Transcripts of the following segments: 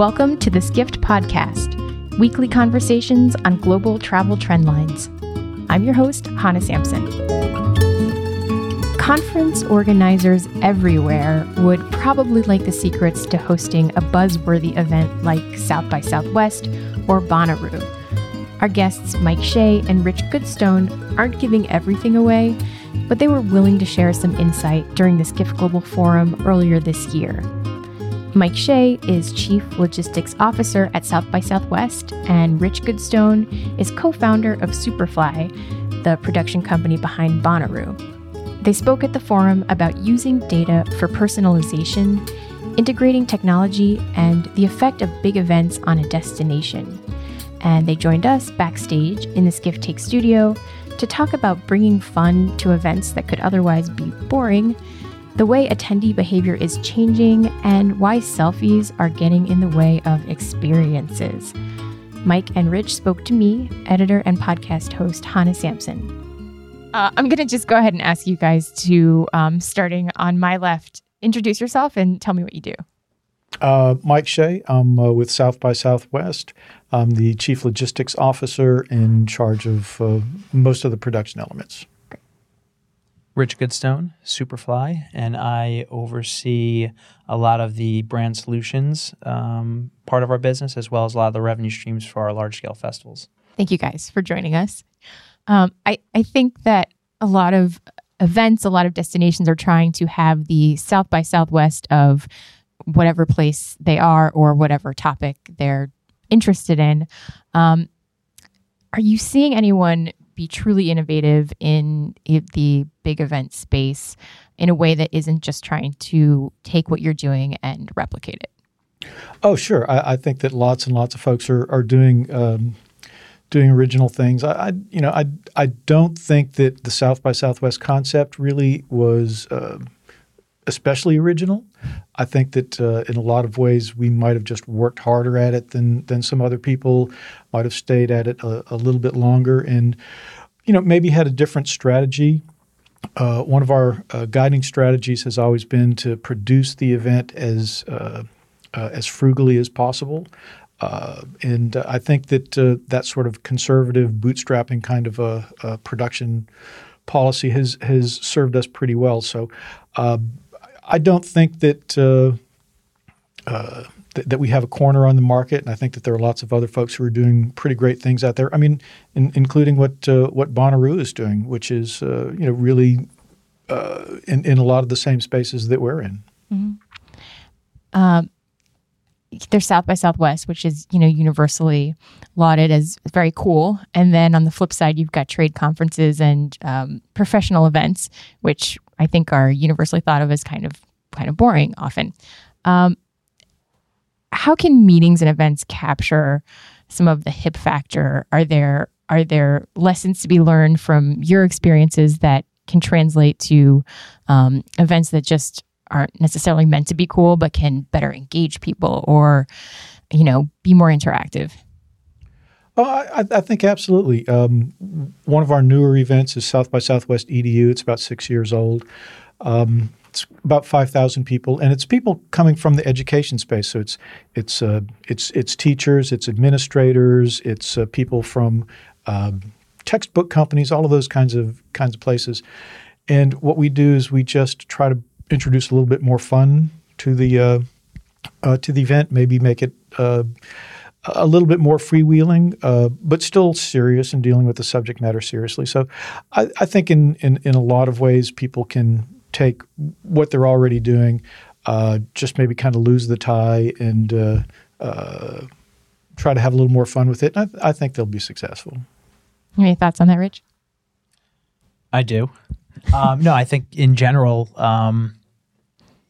Welcome to the Skift Podcast, weekly conversations on global travel trend lines. I'm your host, Hannah Sampson. Conference organizers everywhere would probably like the secrets to hosting a buzzworthy event like South by Southwest or Bonnaroo. Our guests, Mike Shea and Rich Goodstone, aren't giving everything away, but they were willing to share some insight during the Skift Global Forum earlier this year. Mike Shea is Chief Logistics Officer at South by Southwest, and Rich Goodstone is co founder of Superfly, the production company behind Bonnaroo. They spoke at the forum about using data for personalization, integrating technology, and the effect of big events on a destination. And they joined us backstage in the Skift Take studio to talk about bringing fun to events that could otherwise be boring the way attendee behavior is changing, and why selfies are getting in the way of experiences. Mike and Rich spoke to me, editor and podcast host Hannah Sampson. Uh, I'm going to just go ahead and ask you guys to, um, starting on my left, introduce yourself and tell me what you do. Uh, Mike Shea. I'm uh, with South by Southwest. I'm the chief logistics officer in charge of uh, most of the production elements. Rich Goodstone, Superfly, and I oversee a lot of the brand solutions um, part of our business, as well as a lot of the revenue streams for our large scale festivals. Thank you guys for joining us. Um, I, I think that a lot of events, a lot of destinations are trying to have the South by Southwest of whatever place they are or whatever topic they're interested in. Um, are you seeing anyone be truly innovative in the big event space in a way that isn't just trying to take what you're doing and replicate it? Oh, sure. I, I think that lots and lots of folks are are doing. Um, doing original things. I, I, you know, I, I don't think that the South by Southwest concept really was uh, especially original. I think that uh, in a lot of ways we might have just worked harder at it than than some other people might have stayed at it a, a little bit longer and you know maybe had a different strategy. Uh, one of our uh, guiding strategies has always been to produce the event as uh, uh, as frugally as possible. Uh, and I think that that sort of conservative bootstrapping kind of a, a, production policy has has served us pretty well. So I don't think that uh, uh, th- that we have a corner on the market, and I think that there are lots of other folks who are doing pretty great things out there. I mean, in, including what uh, what Bonnaroo is doing, which is uh, you know really uh, in in a lot of the same spaces that we're in. Mm-hmm. Um, there's South by Southwest, which is you know universally lauded as very cool, and then on the flip side, you've got trade conferences and um, professional events, which I think are universally thought of as kind of kind of boring often. Um, how can meetings and events capture some of the hip factor? Are there are there lessons to be learned from your experiences that can translate to um, events that just aren't necessarily meant to be cool, but can better engage people or, you know, be more interactive? Oh, I, I think absolutely. Um, one of our newer events is South by Southwest EDU. It's about six years old. Um, it's about five thousand people, and it's people coming from the education space. So it's it's uh, it's it's teachers, it's administrators, it's uh, people from um, textbook companies, all of those kinds of kinds of places. And what we do is we just try to introduce a little bit more fun to the uh, uh to the event. Maybe make it uh, a little bit more freewheeling, uh, but still serious and dealing with the subject matter seriously. So I, I think in, in, in a lot of ways people can take what they're already doing, uh, just maybe kind of lose the tie and uh, uh try to have a little more fun with it. I, I, think they'll be successful. Any thoughts on that, Rich? I do. Um, no, I think in general, um,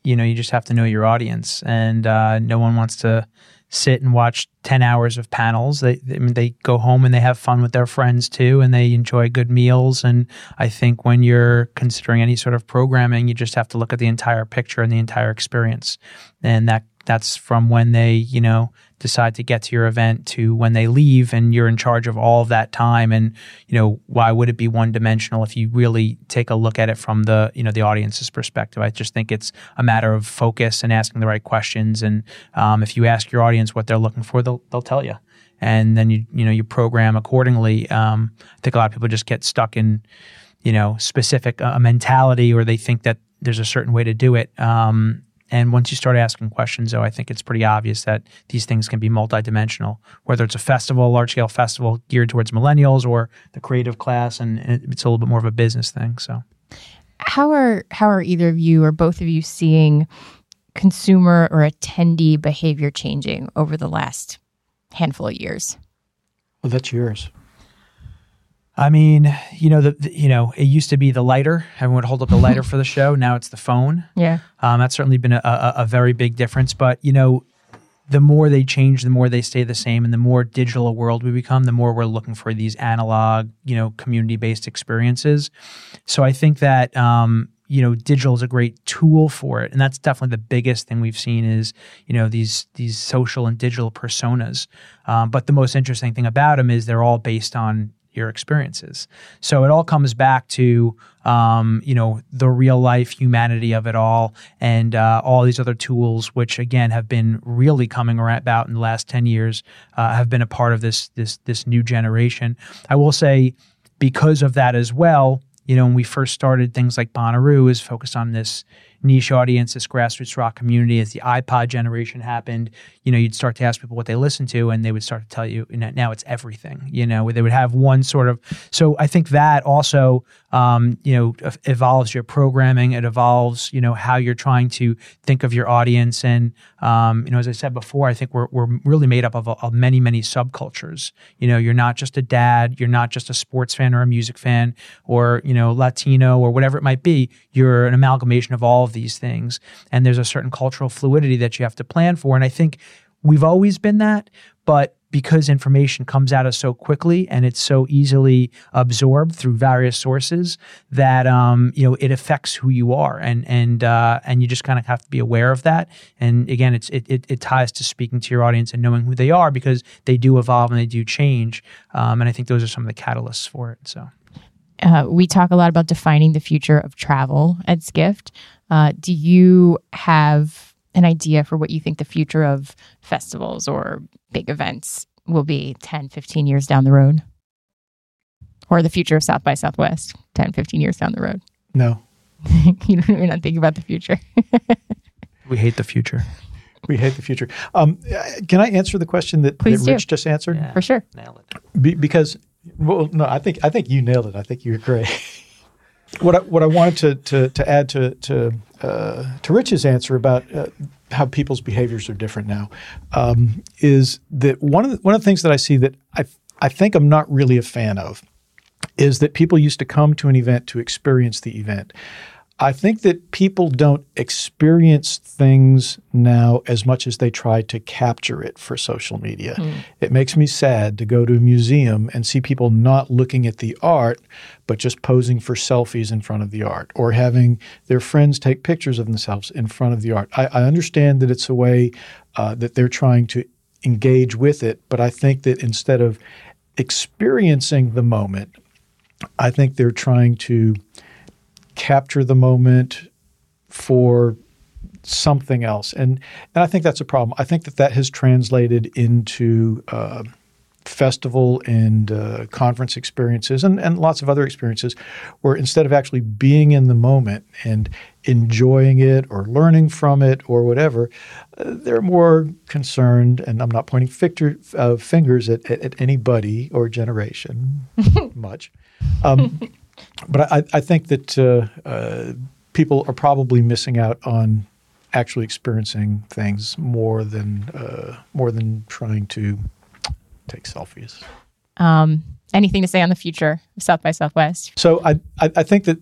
you know, you just have to know your audience, and uh, no one wants to sit and watch 10 hours of panels. They, they, they go home and they have fun with their friends too, and they enjoy good meals. And I think when you're considering any sort of programming, you just have to look at the entire picture and the entire experience. And that that's from when they, you know, decide to get to your event to when they leave and you're in charge of all of that time and you know why would it be one dimensional if you really take a look at it from the you know the audience's perspective? I just think it's a matter of focus and asking the right questions and um, if you ask your audience what they're looking for they'll, they'll tell you and then you you know you program accordingly. Um, i think a lot of people just get stuck in you know specific uh, mentality or they think that there's a certain way to do it. Um, and once you start asking questions, though, I think it's pretty obvious that these things can be multidimensional, whether it's a festival, a large scale festival geared towards millennials or the creative class, and it's a little bit more of a business thing. So, how are how are either of you or both of you seeing consumer or attendee behavior changing over the last handful of years? Well, that's yours. I mean, you know, the, the, you know, it used to be the lighter. Everyone would hold up the lighter for the show. Now it's the phone. Yeah, um, that's certainly been a, a, a, very big difference. But you know, the more they change, the more they stay the same, and the more digital a world we become, the more we're looking for these analog, you know, community based experiences. So I think that um, you know digital is a great tool for it and that's definitely the biggest thing we've seen is you know these these social and digital personas um, but the most interesting thing about them is they're all based on your experiences. So it all comes back to um, you know the real life humanity of it all, and uh, all these other tools, which again have been really coming about in the last ten years, uh, have been a part of this this this new generation. I will say because of that as well. You know, when we first started, things like Bonnaroo is focused on this niche audience, this grassroots rock community. As the iPod generation happened, you know, you'd start to ask people what they listen to, and they would start to tell you. now it's everything. You know, they would have one sort of. So I think that also, um, you know, evolves your programming. It evolves, you know, how you're trying to think of your audience. And um, you know, as I said before, I think we're we're really made up of, of many many subcultures. You know, you're not just a dad. You're not just a sports fan or a music fan or you know Latino or whatever it might be. You're an amalgamation of all of these things. And there's a certain cultural fluidity that you have to plan for. And I think we've always been that, but because information comes at us so quickly and it's so easily absorbed through various sources that um, you know it affects who you are and and uh, and you just kind of have to be aware of that and again it's it, it, it, ties to speaking to your audience and knowing who they are because they do evolve and they do change um, and I think those are some of the catalysts for it so uh, we talk a lot about defining the future of travel at Skift. Uh, do you have an idea for what you think the future of festivals or big events will be 10, 15 years down the road? Or the future of South by Southwest 10, 15 years down the road? No. You're not thinking about the future. we hate the future. We hate the future. Um, can I answer the question that, that Rich just answered? Yeah, For sure. Nailed it. Be, because well, no, I think I think you nailed it. I think you're great. what I, what I wanted to to, to add to to uh, to Rich's answer about uh, how people's behaviors are different now um, is that one of the, one of the things that I see that I I think I'm not really a fan of is that people used to come to an event to experience the event. I think that people don't experience things now as much as they try to capture it for social media. Mm. It makes me sad to go to a museum and see people not looking at the art, but just posing for selfies in front of the art or having their friends take pictures of themselves in front of the art. I, I understand that it's a way uh, that they're trying to engage with it, but I think that instead of experiencing the moment, I think they're trying to capture the moment for something else. And, and I think that's a problem. I think that that has translated into uh, festival and uh, conference experiences and, and lots of other experiences where instead of actually being in the moment and enjoying it or learning from it or whatever, uh, they're more concerned, and I'm not pointing fictor, uh, fingers at, at, at, anybody or generation much. Um, but I, I, think that uh, uh, people are probably missing out on actually experiencing things more than uh, more than trying to take selfies. Um, anything to say on the future of South by Southwest? So I, I, I think that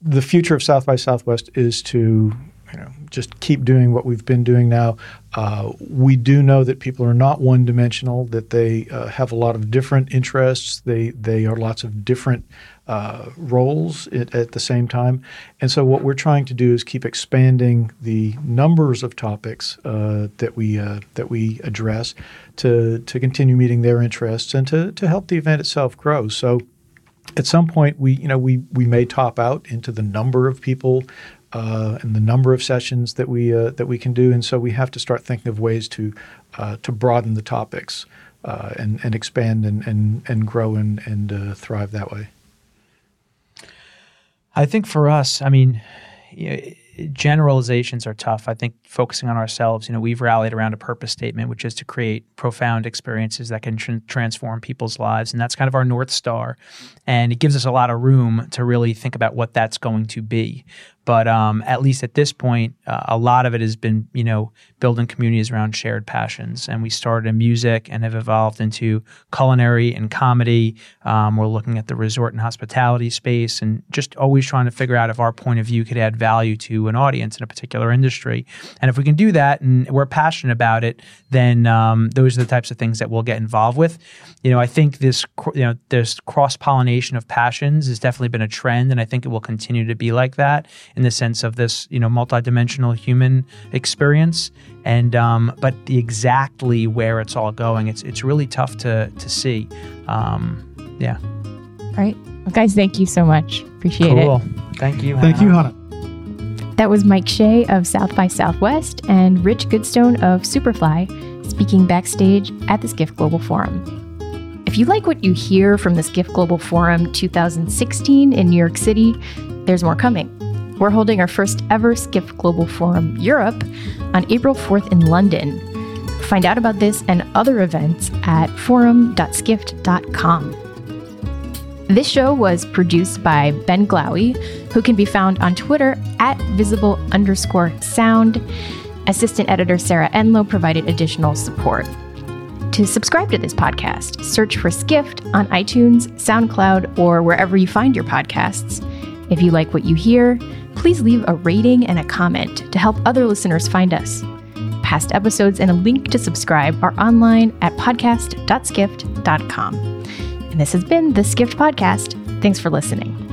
the future of South by Southwest is to you know, just keep doing what we've been doing now. Uh, we do know that people are not one dimensional; that they uh, have a lot of different interests. They they are lots of different uh, roles at, at, the same time. And so, what we're trying to do is keep expanding the numbers of topics uh, that we uh, that we address to to continue meeting their interests and to to help the event itself grow. So. At some point, we you know we we may top out into the number of people uh, and the number of sessions that we uh, that we can do, and so we have to start thinking of ways to uh, to broaden the topics and and expand and and, and grow and and thrive that way. I think for us, I mean, generalizations are tough. I think focusing on ourselves, you know, we've rallied around a purpose statement, which is to create profound experiences that can tr- transform people's lives. And that's kind of our North Star. And it gives us a lot of room to really think about what that's going to be. But um, at least at this point, uh, a lot of it has been, you know, building communities around shared passions. And we started in music and have evolved into culinary and comedy. Um, we're looking at the resort and hospitality space and just always trying to figure out if our point of view could add value to an audience in a particular industry. And if we can do that and we're passionate about it, then um, those are the types of things that we'll get involved with. You know, I think this, you know, this cross pollination of passions has definitely been a trend, and I think it will continue to be like that in the sense of this, you know, multidimensional human experience. And um, but the exactly where it's all going, it's it's really tough to to see. Um, yeah. All right, well, guys. Thank you so much. Appreciate cool. it. Thank you. Thank you, Hannah. That was Mike Shea of South by Southwest and Rich Goodstone of Superfly speaking backstage at the Skift Global Forum. If you like what you hear from the Skift Global Forum 2016 in New York City, there's more coming. We're holding our first ever Skift Global Forum Europe on April 4th in London. Find out about this and other events at forum.skift.com. This show was produced by Ben Glowy, who can be found on Twitter at visible underscore sound. Assistant editor Sarah Enlow provided additional support. To subscribe to this podcast, search for Skift on iTunes, SoundCloud, or wherever you find your podcasts. If you like what you hear, please leave a rating and a comment to help other listeners find us. Past episodes and a link to subscribe are online at podcast.skift.com. And this has been the Skift Podcast. Thanks for listening.